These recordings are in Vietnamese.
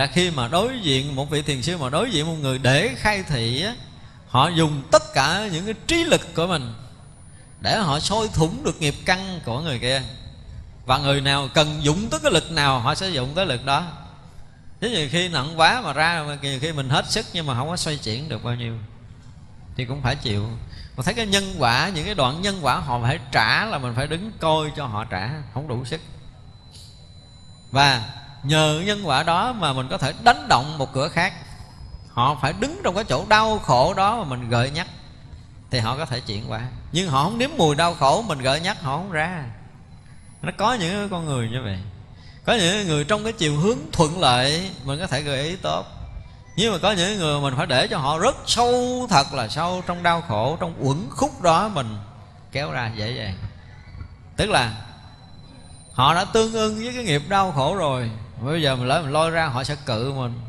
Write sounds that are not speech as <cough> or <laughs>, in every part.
ra khi mà đối diện một vị thiền sư mà đối diện một người để khai thị á, họ dùng tất cả những cái trí lực của mình để họ sôi thủng được nghiệp căn của người kia. Và người nào cần dụng tới cái lực nào, họ sẽ dụng tới lực đó. Thế nhiều khi nặng quá mà ra, nhiều khi mình hết sức nhưng mà không có xoay chuyển được bao nhiêu, thì cũng phải chịu. Mà thấy cái nhân quả, những cái đoạn nhân quả họ phải trả là mình phải đứng coi cho họ trả, không đủ sức. Và nhờ nhân quả đó mà mình có thể đánh động một cửa khác. Họ phải đứng trong cái chỗ đau khổ đó mà mình gợi nhắc, thì họ có thể chuyển qua. Nhưng họ không nếm mùi đau khổ mình gợi nhắc, họ không ra. Nó có những con người như vậy. Có những người trong cái chiều hướng thuận lợi, mình có thể gợi ý tốt. Nhưng mà có những người mình phải để cho họ rất sâu thật là sâu trong đau khổ, trong uẩn khúc đó mình kéo ra dễ dàng. Tức là họ đã tương ưng với cái nghiệp đau khổ rồi bây giờ mình lỡ mình lôi ra, họ sẽ cự mình.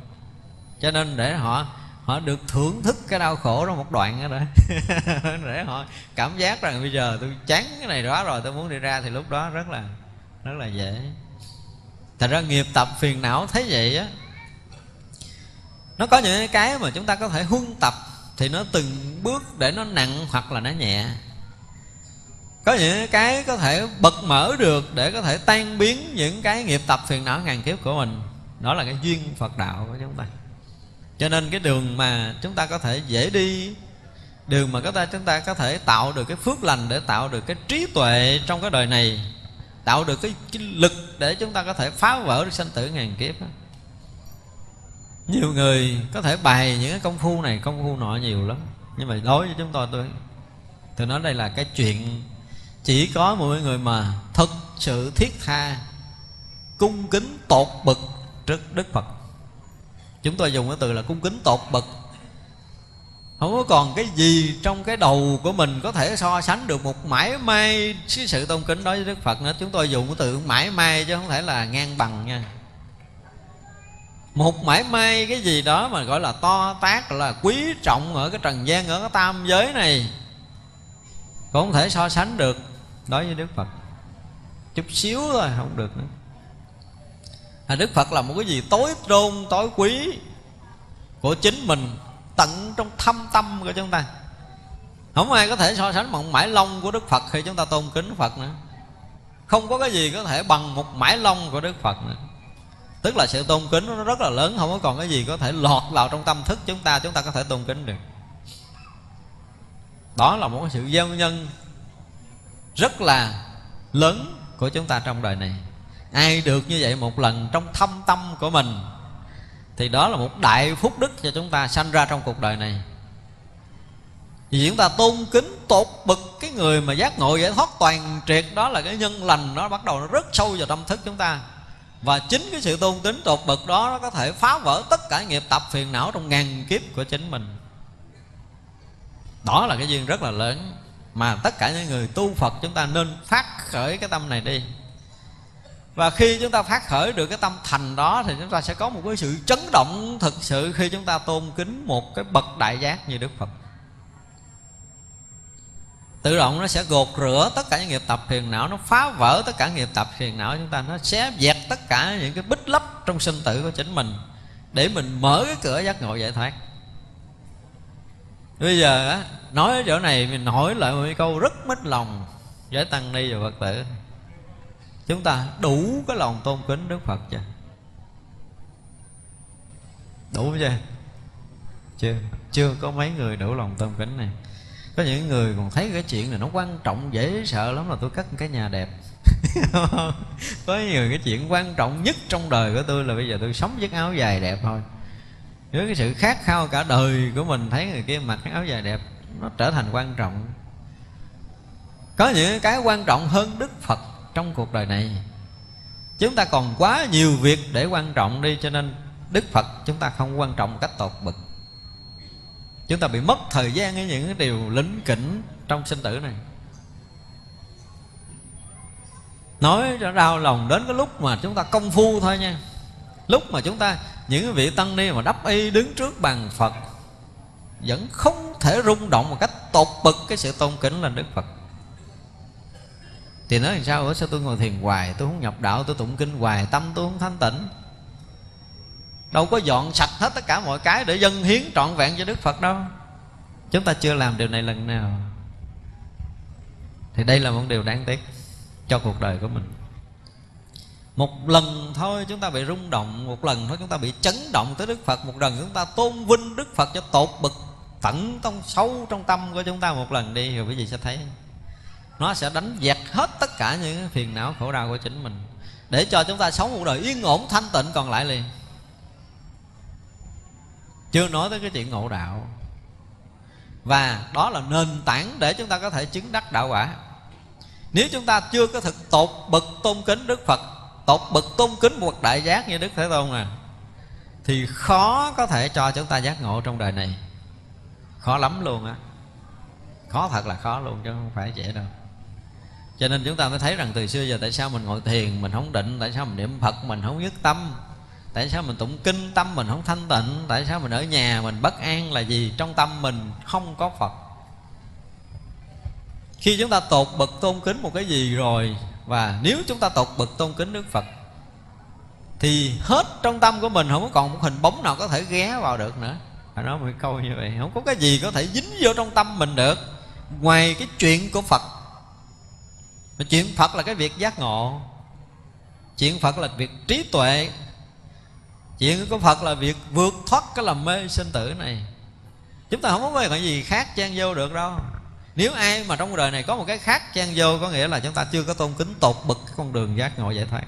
Cho nên để họ họ được thưởng thức cái đau khổ đó một đoạn đó <laughs> để họ cảm giác rằng bây giờ tôi chán cái này đó rồi, tôi muốn đi ra thì lúc đó rất là rất là dễ. Thật ra nghiệp tập phiền não thấy vậy á, nó có những cái mà chúng ta có thể huân tập thì nó từng bước để nó nặng hoặc là nó nhẹ có những cái có thể bật mở được để có thể tan biến những cái nghiệp tập phiền não ngàn kiếp của mình. Đó là cái duyên phật đạo của chúng ta. Cho nên cái đường mà chúng ta có thể dễ đi đường mà chúng ta chúng ta có thể tạo được cái phước lành để tạo được cái trí tuệ trong cái đời này tạo được cái, cái lực để chúng ta có thể phá vỡ được sanh tử ngàn kiếp đó. nhiều người có thể bày những cái công phu này công phu nọ nhiều lắm. Nhưng mà đối với chúng tôi tôi tôi nói đây là cái chuyện chỉ có một người mà thực sự thiết tha, cung kính tột bực trước đức phật. Chúng tôi dùng cái từ là cung kính tột bậc. Không có còn cái gì trong cái đầu của mình có thể so sánh được một mãi may cái sự tôn kính đối với đức phật nữa. Chúng tôi dùng cái từ mãi may chứ không thể là ngang bằng nha. Một mãi may cái gì đó mà gọi là to tác là quý trọng ở cái trần gian, ở cái tam giới này, cũng không thể so sánh được đối với đức phật chút xíu thôi không được nữa. À, đức phật là một cái gì tối tôn tối quý của chính mình tận trong thâm tâm của chúng ta. Không ai có thể so sánh bằng mãi long của đức phật khi chúng ta tôn kính phật nữa. Không có cái gì có thể bằng một mãi long của đức phật nữa. Tức là sự tôn kính nó rất là lớn không có còn cái gì có thể lọt vào trong tâm thức chúng ta chúng ta có thể tôn kính được. Đó là một cái sự gieo nhân rất là lớn của chúng ta trong đời này. Ai được như vậy một lần trong thâm tâm của mình, thì đó là một đại phúc đức cho chúng ta sanh ra trong cuộc đời này. Vì chúng ta tôn kính, tột bực cái người mà giác ngộ giải thoát toàn triệt, đó là cái nhân lành, nó bắt đầu nó rất sâu vào tâm thức chúng ta. Và chính cái sự tôn kính, tột bực đó, nó có thể phá vỡ tất cả nghiệp tập phiền não trong ngàn kiếp của chính mình. Đó là cái duyên rất là lớn mà tất cả những người tu phật chúng ta nên phát khởi cái tâm này đi. Và khi chúng ta phát khởi được cái tâm thành đó thì chúng ta sẽ có một cái sự chấn động thực sự khi chúng ta tôn kính một cái bậc đại giác như đức phật. Tự động nó sẽ gột rửa tất cả những nghiệp tập phiền não, nó phá vỡ tất cả nghiệp tập phiền não, chúng ta nó xé dẹp tất cả những cái bích lấp trong sinh tử của chính mình để mình mở cái cửa giác ngộ giải thoát bây giờ á, nói chỗ này, mình hỏi lại một câu rất mất lòng giải tăng ni và phật tử. Chúng ta đủ cái lòng tôn kính đức phật chưa? Đủ chưa? Chưa. Chưa có mấy người đủ lòng tôn kính này. Có những người còn thấy cái chuyện này nó quan trọng, dễ sợ lắm là tôi cất cái nhà đẹp. <laughs> Có nhiều cái chuyện quan trọng nhất trong đời của tôi là bây giờ tôi sống với áo dài đẹp thôi với cái sự khát khao cả đời của mình, thấy người kia mặc cái áo dài đẹp, nó trở thành quan trọng. Có những cái quan trọng hơn đức phật trong cuộc đời này. Chúng ta còn quá nhiều việc để quan trọng đi, cho nên đức phật chúng ta không quan trọng cách tột bực. Chúng ta bị mất thời gian với những cái điều lính kỉnh trong sinh tử này. Nói cho đau lòng đến cái lúc mà chúng ta công phu thôi nha. Lúc mà chúng ta những vị tăng ni mà đắp y đứng trước bàn phật vẫn không thể rung động một cách tột bực cái sự tôn kính lên đức phật. Thì nói làm sao? Ở sao tôi ngồi thiền hoài? Tôi không nhập đạo, tôi tụng kinh hoài, tâm tôi không thanh tịnh. Đâu có dọn sạch hết tất cả mọi cái để dân hiến trọn vẹn cho đức phật đâu. Chúng ta chưa làm điều này lần nào. Thì đây là một điều đáng tiếc cho cuộc đời của mình một lần thôi chúng ta bị rung động, một lần thôi chúng ta bị chấn động tới đức phật, một lần chúng ta tôn vinh đức phật cho tột bực, tận trong sâu trong tâm của chúng ta một lần đi rồi quý vị sẽ thấy nó sẽ đánh dẹp hết tất cả những phiền não khổ đau của chính mình. Để cho chúng ta sống một đời yên ổn, thanh tịnh, còn lại liền. Chưa nói tới cái chuyện ngộ đạo. Và đó là nền tảng để chúng ta có thể chứng đắc đạo quả. Nếu chúng ta chưa có thực tột bậc tôn kính đức phật tột bậc tôn kính một đại giác như đức thế tôn à, thì khó có thể cho chúng ta giác ngộ trong đời này. Khó lắm luôn á. Khó thật là khó luôn chứ không phải dễ đâu. Cho nên chúng ta mới thấy rằng từ xưa giờ tại sao mình ngồi thiền mình không định tại sao mình niệm phật mình không nhất tâm tại sao mình tụng kinh tâm mình không thanh tịnh tại sao mình ở nhà mình bất an là gì? Trong tâm mình không có phật. Khi chúng ta tột bậc tôn kính một cái gì rồi và nếu chúng ta tột bậc tôn kính đức phật, thì hết trong tâm của mình không có còn một hình bóng nào có thể ghé vào được nữa. Phải nói một câu như vậy, không có cái gì có thể dính vô trong tâm mình được. Ngoài cái chuyện của phật, mà chuyện phật là cái việc giác ngộ, chuyện phật là việc trí tuệ, chuyện của phật là việc vượt thoát cái lầm mê sinh tử này. Chúng ta không có cái gì khác chen vô được đâu nếu ai mà trong đời này có một cái khác chen vô, có nghĩa là chúng ta chưa có tôn kính tột bậc cái con đường giác ngộ giải thoát.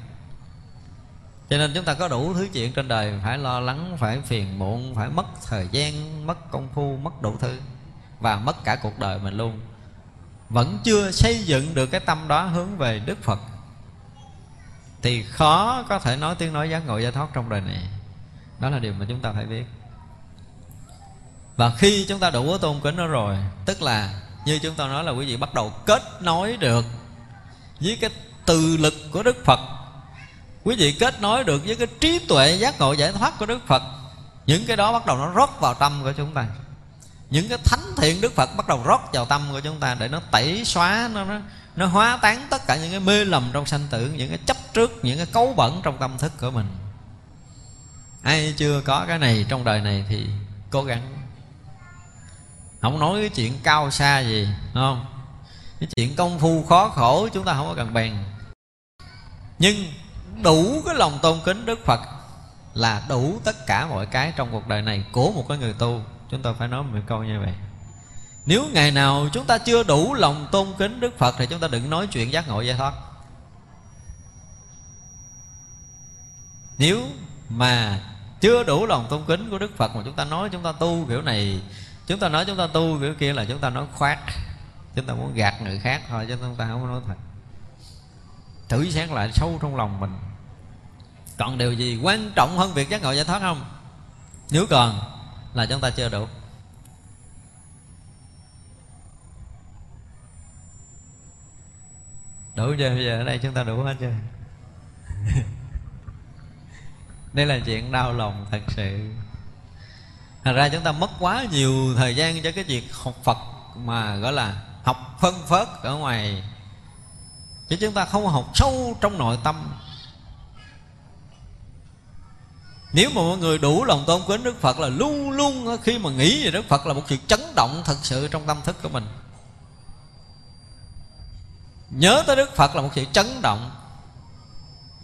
Cho nên chúng ta có đủ thứ chuyện trên đời, phải lo lắng, phải phiền muộn, phải mất thời gian, mất công phu, mất đủ thứ, và mất cả cuộc đời mình luôn. Vẫn chưa xây dựng được cái tâm đó hướng về đức phật, thì khó có thể nói tiếng nói giác ngộ giải thoát trong đời này. Đó là điều mà chúng ta phải biết. Và khi chúng ta đủ tôn kính nó rồi, tức là như chúng ta nói là quý vị bắt đầu kết nối được với cái từ lực của đức phật. Quý vị kết nối được với cái trí tuệ giác ngộ giải thoát của đức phật những cái đó bắt đầu nó rót vào tâm của chúng ta. Những cái thánh thiện đức phật bắt đầu rót vào tâm của chúng ta để nó tẩy xóa nó nó, nó hóa tán tất cả những cái mê lầm trong sanh tử những cái chấp trước những cái cấu bẩn trong tâm thức của mình. Ai chưa có cái này trong đời này thì cố gắng không nói cái chuyện cao xa gì, đúng không? Cái chuyện công phu khó khổ chúng ta không có cần bèn nhưng đủ cái lòng tôn kính đức phật là đủ tất cả mọi cái trong cuộc đời này của một cái người tu. Chúng ta phải nói một câu như vậy. Nếu ngày nào chúng ta chưa đủ lòng tôn kính đức phật thì chúng ta đừng nói chuyện giác ngộ giải thoát. Nếu mà chưa đủ lòng tôn kính của đức phật mà chúng ta nói, chúng ta tu kiểu này chúng ta nói chúng ta tu kiểu kia là chúng ta nói khoác chúng ta muốn gạt người khác thôi chứ chúng ta không nói thật. Thử xét lại sâu trong lòng mình. Còn điều gì quan trọng hơn việc giác ngộ giải thoát không? Nếu còn, là chúng ta chưa đủ. Đủ chưa? Bây giờ ở đây chúng ta đủ hết chưa? <laughs> Đây là chuyện đau lòng thật sự thành ra chúng ta mất quá nhiều thời gian cho cái việc học Phật Mà, gọi là, học phân phớt ở ngoài. Chứ chúng ta không học sâu trong nội tâm. Nếu mà mọi người đủ lòng tôn kính Đức Phật là luôn luôn khi mà nghĩ về Đức Phật là một sự chấn động thật sự trong tâm thức của mình. Nhớ tới Đức Phật là một sự chấn động.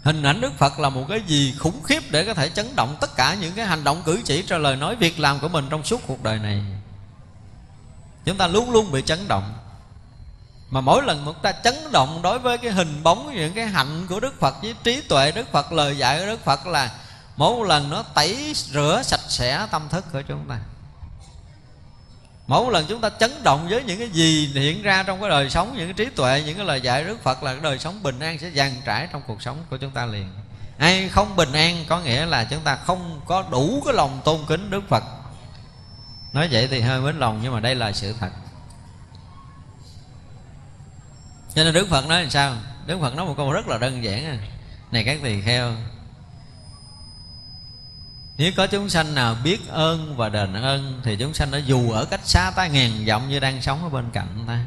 Hình ảnh Đức Phật là một cái gì khủng khiếp Để có thể chấn động tất cả những cái hành động cử chỉ trả lời nói việc làm của mình trong suốt cuộc đời này. Chúng ta luôn luôn bị chấn động. Mà mỗi lần chúng ta chấn động đối với cái hình bóng, Những cái hạnh của Đức Phật với trí tuệ, Đức Phật Lời dạy của Đức Phật là Mỗi một lần nó tẩy rửa sạch sẽ tâm thức của chúng ta mỗi lần chúng ta chấn động với những cái gì hiện ra trong cái đời sống, những cái trí tuệ, những cái lời dạy đức phật là cái đời sống bình an sẽ dàn trải trong cuộc sống của chúng ta liền. Ai không bình an có nghĩa là chúng ta không có đủ cái lòng tôn kính đức phật. Nói vậy thì hơi mến lòng nhưng mà đây là sự thật. Cho nên đức phật nói làm sao? Đức phật nói một câu rất là đơn giản à. này các tỳ kheo nếu có chúng sanh nào biết ơn và đền ơn Thì chúng sanh đã dù ở cách xa ta ngàn dặm Như đang sống ở bên cạnh ta.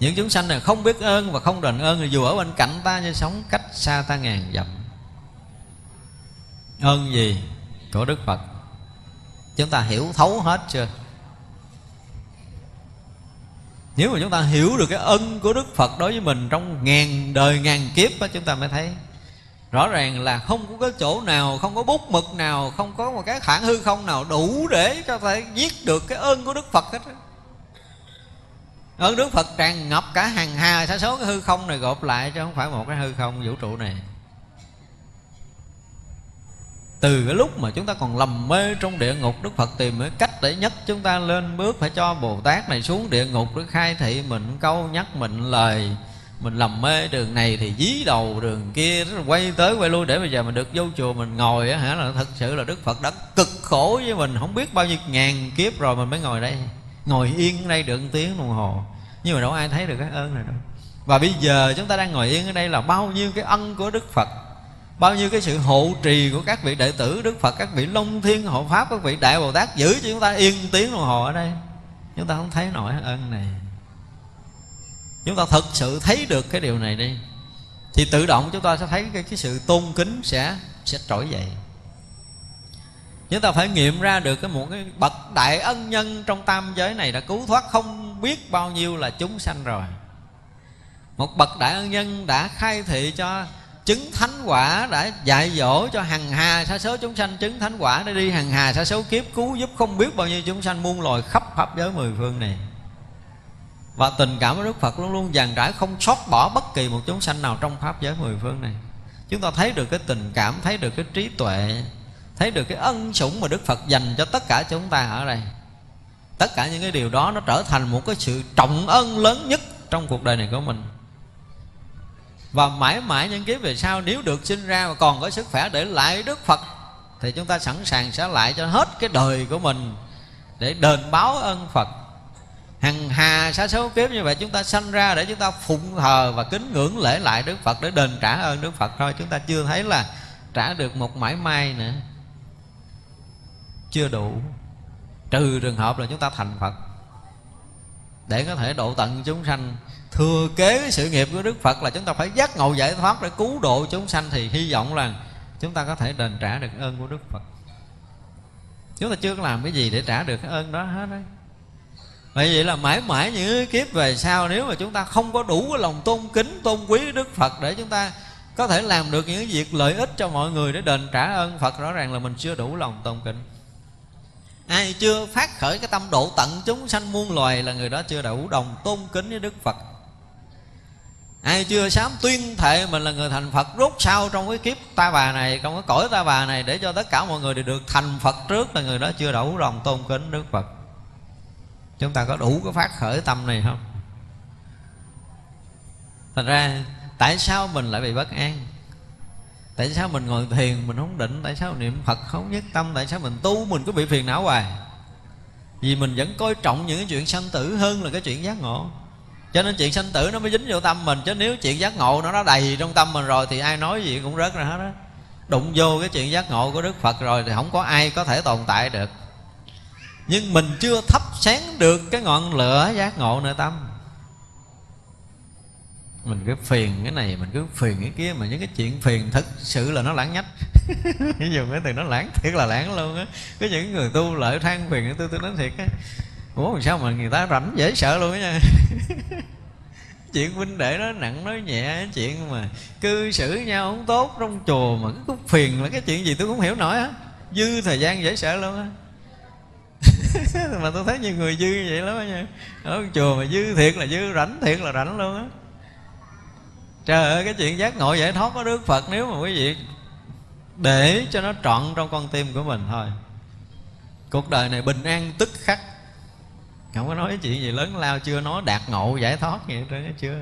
Những chúng sanh này không biết ơn và không đền ơn Thì dù ở bên cạnh ta như sống cách xa ta ngàn dặm. Ơn gì? của đức phật. Chúng ta hiểu thấu hết chưa? Nếu mà chúng ta hiểu được cái ân của đức phật đối với mình trong ngàn đời ngàn kiếp đó, chúng ta mới thấy rõ ràng là không có cái chỗ nào, không có bút mực nào, không có một cái khoảng hư không nào đủ để cho thể viết được cái ơn của đức phật hết ơn đức phật tràn ngập cả hàng hà, sa số cái hư không này gộp lại chứ không phải một cái hư không vũ trụ này. Từ cái lúc mà chúng ta còn lầm mê trong địa ngục, đức phật tìm cái cách để nhất chúng ta lên bước phải cho bồ tát này xuống địa ngục để khai thị mình, câu nhắc mình, lời mình lầm mê đường này thì dí đầu đường kia quay tới quay lui để bây giờ mình được vô chùa mình ngồi á hả? Là thật sự là đức phật đã cực khổ với mình, không biết bao nhiêu ngàn kiếp rồi mình mới ngồi đây. Ngồi yên ở đây được tiếng đồng hồ. Nhưng mà đâu ai thấy được cái ơn này đâu. Và bây giờ chúng ta đang ngồi yên ở đây là bao nhiêu cái ân của đức phật, bao nhiêu cái sự hộ trì của các vị đệ tử đức phật, các vị long thiên hộ pháp, các vị đại bồ tát giữ cho chúng ta yên tiếng đồng hồ ở đây. Chúng ta không thấy nổi ơn này chúng ta thực sự thấy được cái điều này đi thì tự động chúng ta sẽ thấy cái, cái sự tôn kính sẽ sẽ trỗi dậy. Chúng ta phải nghiệm ra được cái một cái bậc đại ân nhân trong tam giới này đã cứu thoát không biết bao nhiêu là chúng sanh rồi. Một bậc đại ân nhân đã khai thị cho chứng thánh quả đã dạy dỗ cho hằng hà sa số chúng sanh chứng thánh quả để đi hằng hà sa số kiếp cứu giúp không biết bao nhiêu chúng sanh muôn loài khắp pháp giới mười phương này và tình cảm của Đức Phật luôn luôn dàn trải, không sót bỏ bất kỳ một chúng sanh nào trong pháp giới mười phương này. Chúng ta thấy được cái tình cảm, thấy được cái trí tuệ, thấy được cái ân sủng mà Đức Phật dành cho tất cả chúng ta ở đây. Tất cả những cái điều đó nó trở thành một cái sự trọng ân lớn nhất trong cuộc đời này của mình. Và mãi mãi những kiếp về sau, nếu được sinh ra và còn có sức khỏe để lại Đức Phật, thì chúng ta sẵn sàng sẽ lại cho hết cái đời của mình để đền báo ơn Phật hằng hà sa số kiếp như vậy chúng ta sanh ra để chúng ta phụng thờ và kính ngưỡng lễ lại Đức Phật để đền trả ơn Đức Phật thôi. Chúng ta chưa thấy là trả được một mãi may nữa. Chưa đủ. Trừ trường hợp là chúng ta thành Phật. Để có thể độ tận chúng sanh. Thừa kế sự nghiệp của Đức Phật là chúng ta phải giác ngộ giải thoát để cứu độ chúng sanh thì hy vọng là chúng ta có thể đền trả được ơn của Đức Phật. Chúng ta chưa có làm cái gì để trả được cái ơn đó hết đấy. Vậy vậy là mãi mãi những kiếp về sau, Nếu mà chúng ta không có đủ cái lòng tôn kính, Tôn quý Đức Phật để chúng ta Có thể làm được những việc lợi ích cho mọi người Để đền trả ơn Phật, Rõ ràng là mình chưa đủ lòng tôn kính. Ai chưa phát khởi cái tâm độ tận chúng sanh muôn loài Là người đó chưa đủ đồng tôn kính với Đức Phật. Ai chưa dám tuyên thệ mình là người thành Phật, Rốt sau trong cái kiếp ta bà này, Trong cái cõi ta bà này, Để cho tất cả mọi người đều được thành Phật trước Là người đó chưa đủ lòng tôn kính Đức Phật chúng ta có đủ cái phát khởi tâm này không? Thành ra, tại sao mình lại bị bất an? Tại sao mình ngồi thiền, mình không định? Tại sao niệm phật không nhất tâm? Tại sao mình tu mình cứ bị phiền não hoài? Vì mình vẫn coi trọng những cái chuyện sanh tử hơn là cái chuyện giác ngộ. Cho nên chuyện sanh tử nó mới dính vô tâm mình. Chứ nếu chuyện giác ngộ nó đã đầy trong tâm mình rồi thì ai nói gì cũng rớt ra hết á. Đụng vô cái chuyện giác ngộ của đức phật rồi thì không có ai có thể tồn tại được nhưng mình chưa thắp sáng được cái ngọn lửa giác ngộ nội tâm. Mình cứ phiền cái này, mình cứ phiền cái kia, mà những cái chuyện phiền thực sự là nó lãng nhách. <laughs> Ví dụ cái từ nó lãng, thiệt là lãng luôn á. Có những người tu lợi than phiền tôi tôi nói thiệt á. Ủa sao mà người ta rảnh dễ sợ luôn á nha. <laughs> Chuyện huynh đệ nó nặng, nói nhẹ, chuyện mà cư xử nhau không tốt, trong chùa mà cứ phiền là cái chuyện gì tôi cũng hiểu nổi á. Dư thời gian dễ sợ luôn á. <laughs> mà tôi thấy nhiều người dư như vậy lắm nha. Ở chùa mà dư thiệt là dư, rảnh thiệt là rảnh luôn á. Trời ơi, cái chuyện giác ngộ giải thoát của đức phật nếu mà quý vị để cho nó trọn trong con tim của mình thôi. Cuộc đời này bình an tức khắc. Không có nói chuyện gì lớn lao, chưa nói đạt ngộ giải thoát gì hết chưa.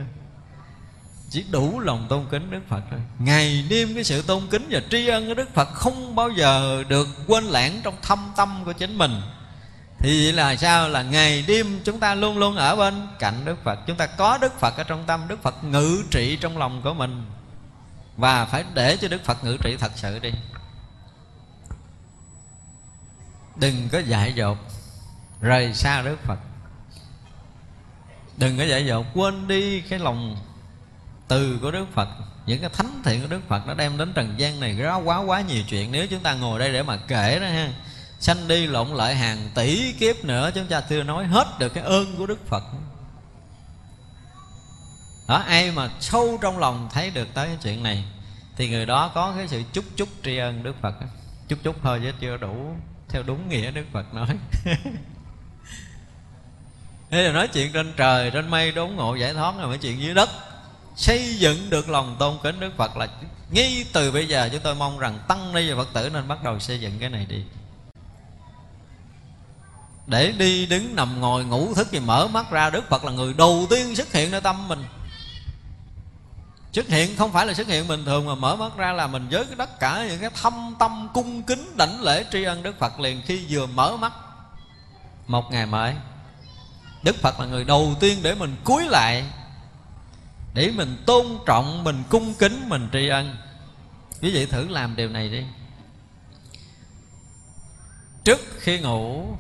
Chỉ đủ lòng tôn kính Đức Phật thôi. Ngày đêm cái sự tôn kính và tri ân của Đức Phật Không bao giờ được quên lãng trong thâm tâm của chính mình thì vậy là sao? Là ngày đêm chúng ta luôn luôn ở bên cạnh đức phật. Chúng ta có đức phật ở trong tâm. Đức phật ngự trị trong lòng của mình. Và phải để cho đức phật ngự trị thật sự đi. Đừng có dại dột rời xa đức phật. Đừng có dại dột quên đi cái lòng từ của đức phật. Những cái thánh thiện của đức phật nó đem đến trần gian này quá quá quá nhiều chuyện. Nếu chúng ta ngồi đây để mà kể đó ha sanh đi lộn lại hàng tỷ kiếp nữa chúng ta chưa nói hết được cái ơn của đức phật. Đó ai mà sâu trong lòng thấy được tới cái chuyện này thì người đó có cái sự chúc chúc tri ân đức phật chúc chúc thôi chứ chưa đủ theo đúng nghĩa đức phật nói. <laughs> Thế là nói chuyện trên trời, trên mây đốn ngộ giải thoát là mấy chuyện dưới đất. Xây dựng được lòng tôn kính Đức Phật là ngay từ bây giờ. Chúng tôi mong rằng Tăng ni và Phật tử nên bắt đầu xây dựng cái này đi. Để đi đứng nằm ngồi ngủ thức thì mở mắt ra Đức Phật là người đầu tiên xuất hiện nơi tâm mình. Xuất hiện không phải là xuất hiện bình thường Mà mở mắt ra là mình với tất cả những cái thâm tâm cung kính đảnh lễ tri ân Đức Phật liền khi vừa mở mắt. Một ngày mới Đức Phật là người đầu tiên để mình cúi lại Để mình tôn trọng, mình cung kính, mình tri ân. Quý vị thử làm điều này đi. Trước khi ngủ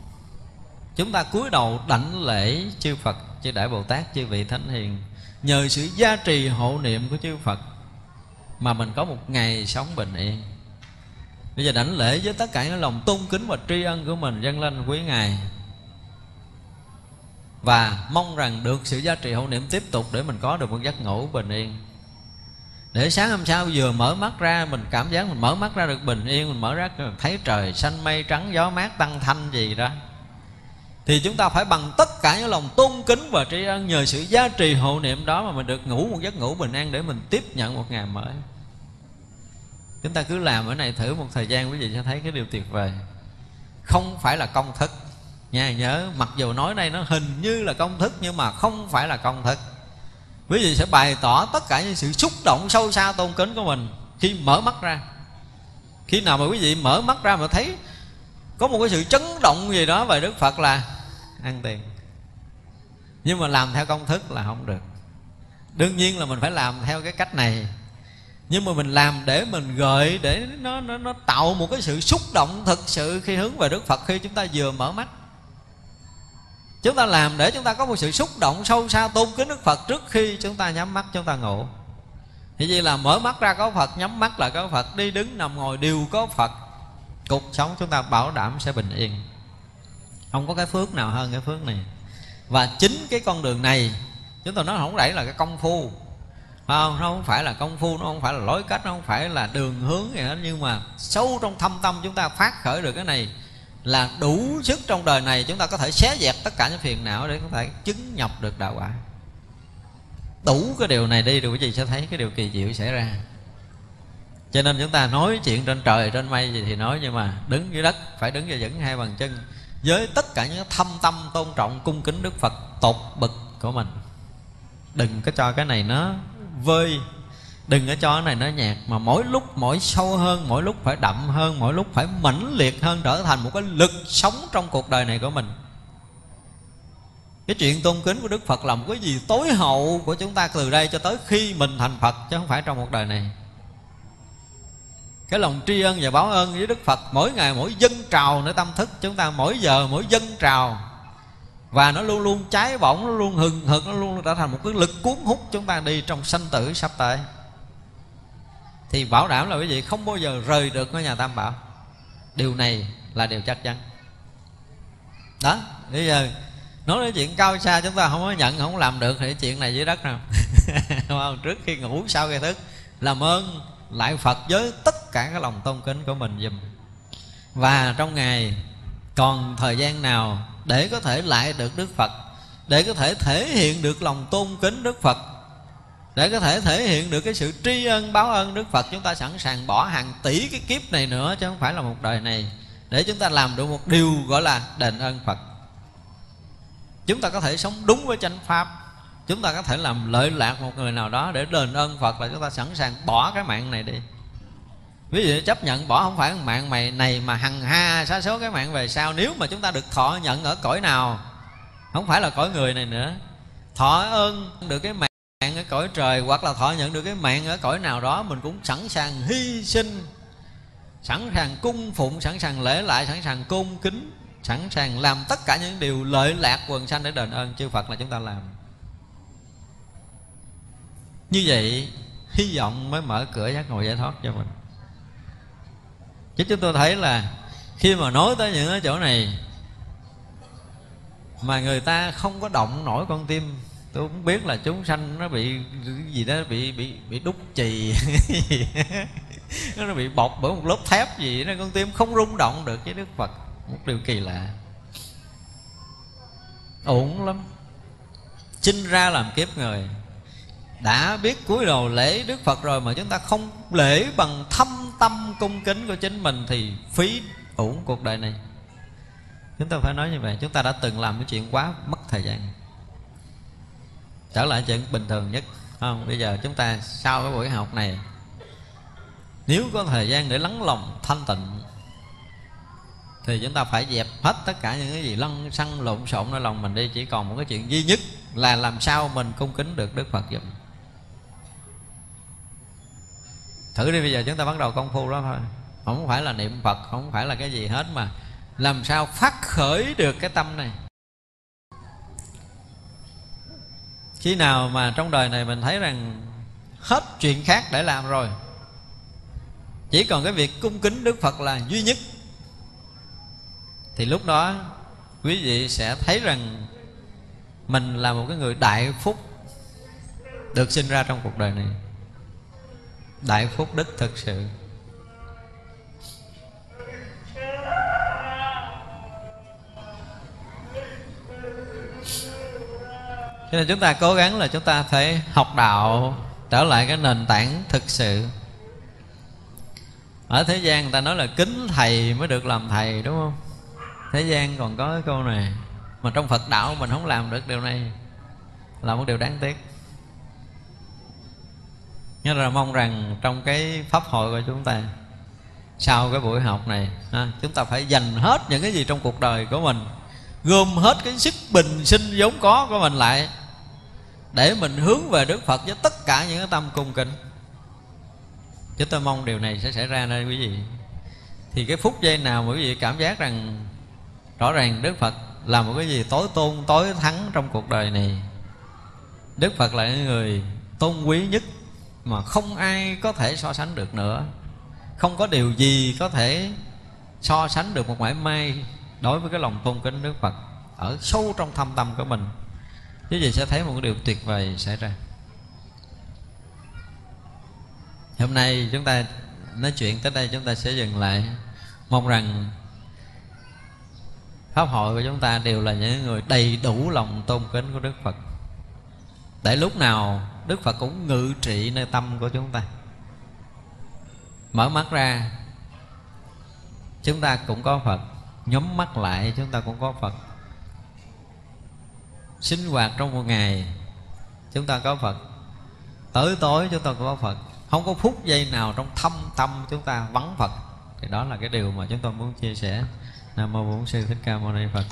Chúng ta cúi đầu đảnh lễ chư Phật, chư Đại Bồ Tát, chư vị Thánh Hiền. Nhờ sự gia trì hộ niệm của chư Phật Mà mình có một ngày sống bình yên. Bây giờ đảnh lễ với tất cả những lòng tôn kính và tri ân của mình dâng lên quý Ngài. Và mong rằng được sự giá trị hộ niệm tiếp tục để mình có được một giấc ngủ bình yên. Để sáng hôm sau vừa mở mắt ra mình cảm giác mình mở mắt ra được bình yên mình mở ra thấy trời xanh mây trắng gió mát tăng thanh gì đó thì chúng ta phải bằng tất cả những lòng tôn kính và tri ân nhờ sự giá trị hộ niệm đó mà mình được ngủ một giấc ngủ bình an để mình tiếp nhận một ngày mới. Chúng ta cứ làm ở này thử một thời gian quý vị sẽ thấy cái điều tuyệt vời. Không phải là công thức. Nha, nhớ, mặc dù nói đây nó hình như là công thức nhưng mà không phải là công thức. Quý vị sẽ bày tỏ tất cả những sự xúc động sâu xa tôn kính của mình khi mở mắt ra. Khi nào mà quý vị mở mắt ra mà thấy có một cái sự chấn động gì đó về đức phật là ăn tiền. Nhưng mà làm theo công thức là không được. Đương nhiên là mình phải làm theo cái cách này. Nhưng mà mình làm để mình gợi, để nó nó nó tạo một cái sự xúc động thực sự khi hướng về Đức Phật khi chúng ta vừa mở mắt. Chúng ta làm để chúng ta có một sự xúc động sâu xa tôn kính đức phật trước khi chúng ta nhắm mắt, chúng ta ngủ. Thì vậy là mở mắt ra có phật, nhắm mắt là có phật, đi đứng nằm ngồi đều có phật. Cuộc sống chúng ta bảo đảm sẽ bình yên không có cái phước nào hơn cái phước này. Và chính cái con đường này chúng tôi nói không đẩy là cái công phu. Không, nó không phải là công phu nó không phải là lối cách nó không phải là đường hướng gì hết. Nhưng mà sâu trong thâm tâm chúng ta phát khởi được cái này là đủ sức trong đời này chúng ta có thể xé dẹp tất cả những phiền não để có thể chứng nhập được đạo quả. Đủ cái điều này đi rồi quý vị sẽ thấy cái điều kỳ diệu xảy ra. Cho nên chúng ta nói chuyện trên trời trên mây gì thì nói nhưng mà đứng dưới đất phải đứng và vững hai bàn chân với tất cả những thâm tâm tôn trọng, cung kính đức phật, tột bực của mình. Đừng có cho cái này nó vơi. Đừng có cho cái này nó nhạt. Mà mỗi lúc mỗi sâu hơn, mỗi lúc phải đậm hơn, mỗi lúc phải mãnh liệt hơn, trở thành một cái lực sống trong cuộc đời này của mình. Cái chuyện tôn kính của đức phật là một cái gì tối hậu của chúng ta từ đây cho tới khi mình thành phật, chứ không phải trong một đời này cái lòng tri ân và báo ơn với đức phật mỗi ngày mỗi dân trào nữa, tâm thức chúng ta mỗi giờ, mỗi dân trào. Và nó luôn luôn cháy bỏng, nó luôn hừng hực, nó luôn trở thành một cái lực cuốn hút chúng ta đi trong sanh tử sắp tới. Thì bảo đảm là quý vị không bao giờ rời được ngôi nhà tam bảo. Điều này là điều chắc chắn. Đó, bây giờ nói đến chuyện cao xa chúng ta không có nhận, không làm được thì chuyện này dưới đất nào. <laughs> Trước khi ngủ sau khi thức, làm ơn lại phật với tất cả cái lòng tôn kính của mình dùm và trong ngày, còn thời gian nào để có thể lại được đức phật, để có thể thể hiện được lòng tôn kính đức phật, để có thể thể hiện được cái sự tri ân, báo ơn Đức Phật, chúng ta sẵn sàng bỏ hàng tỷ cái kiếp này nữa, chứ không phải là một đời này, để chúng ta làm được một điều gọi là đền ơn Phật. Chúng ta có thể sống đúng với chánh pháp, chúng ta có thể làm lợi lạc một người nào đó để đền ơn Phật là chúng ta sẵn sàng bỏ cái mạng này đi ví dụ chấp nhận bỏ không phải mạng mày này mà hằng ha xa số cái mạng về sau, nếu mà chúng ta được thọ nhận ở cõi nào, không phải là cõi người này nữa, thọ ơn được cái mạng ở cõi trời hoặc là thọ nhận được cái mạng ở cõi nào đó, mình cũng sẵn sàng hy sinh, sẵn sàng cung phụng, sẵn sàng lễ lại, sẵn sàng cung kính, sẵn sàng làm tất cả những điều lợi lạc quần sanh để đền ơn chư Phật là chúng ta làm. Như vậy, hy vọng mới mở cửa giác ngộ giải thoát cho mình chứ chúng tôi thấy là khi mà nói tới những cái chỗ này, mà người ta không có động nổi con tim, tôi cũng biết là chúng sanh nó bị gì đó, bị bị bị đúc chì. <laughs> Nó bị bọc bởi một lớp thép gì đó, con tim không rung động được với đức phật. Một điều kỳ lạ. Ổn lắm. Sinh ra làm kiếp người. Đã biết cúi đầu lễ đức phật rồi mà chúng ta không lễ bằng thâm tâm cung kính của chính mình thì phí uổng cuộc đời này. Chúng ta phải nói như vậy, chúng ta đã từng làm cái chuyện quá mất thời gian. Trở lại chuyện bình thường nhất không? Bây giờ chúng ta sau cái buổi học này, nếu có thời gian để lắng lòng thanh tịnh, thì chúng ta phải dẹp hết tất cả những cái gì lăn xăng lộn xộn trong lòng mình đi. Chỉ còn một cái chuyện duy nhất là làm sao mình cung kính được đức phật giùm thử đi, bây giờ chúng ta bắt đầu công phu đó thôi. Không phải là niệm phật, không phải là cái gì hết mà làm sao phát khởi được cái tâm này? Khi nào mà trong đời này mình thấy rằng hết chuyện khác để làm rồi, chỉ còn cái việc cung kính đức phật là duy nhất, thì lúc đó quý vị sẽ thấy rằng mình là một cái người đại phúc được sinh ra trong cuộc đời này đại phúc đức thực sự. Cho nên chúng ta cố gắng là chúng ta phải học đạo, trở lại cái nền tảng thực sự. Ở thế gian người ta nói là kính thầy mới được làm thầy, đúng không? Thế gian còn có cái câu này, mà trong phật đạo mình không làm được điều này là một điều đáng tiếc. Nhớ là mong rằng trong cái pháp hội của chúng ta Sau cái buổi học này ha, Chúng ta phải dành hết những cái gì trong cuộc đời của mình Gom hết cái sức bình sinh vốn có của mình lại Để mình hướng về Đức Phật với tất cả những cái tâm cung kính. Chúng tôi mong điều này sẽ xảy ra đây quý vị. Thì cái phút giây nào mà quý vị cảm giác rằng Rõ ràng Đức Phật là một cái gì tối tôn tối thắng trong cuộc đời này Đức Phật là người tôn quý nhất mà không ai có thể so sánh được nữa. Không có điều gì có thể so sánh được một mãi may đối với cái lòng tôn kính Đức Phật ở sâu trong thâm tâm của mình. Chứ gì sẽ thấy một cái điều tuyệt vời xảy ra. Hôm nay chúng ta nói chuyện tới đây, chúng ta sẽ dừng lại. Mong rằng pháp hội của chúng ta đều là những người đầy đủ lòng tôn kính của Đức Phật. Để lúc nào đức phật cũng ngự trị nơi tâm của chúng ta. Mở mắt ra, chúng ta cũng có phật. Nhắm mắt lại, chúng ta cũng có phật. Sinh hoạt trong một ngày, chúng ta có phật. Tới tối, chúng ta cũng có phật. Không có phút giây nào trong thâm tâm chúng ta vắng phật. Thì đó là cái điều mà chúng tôi muốn chia sẻ. Nam mô bổn sư thích ca mâu ni phật.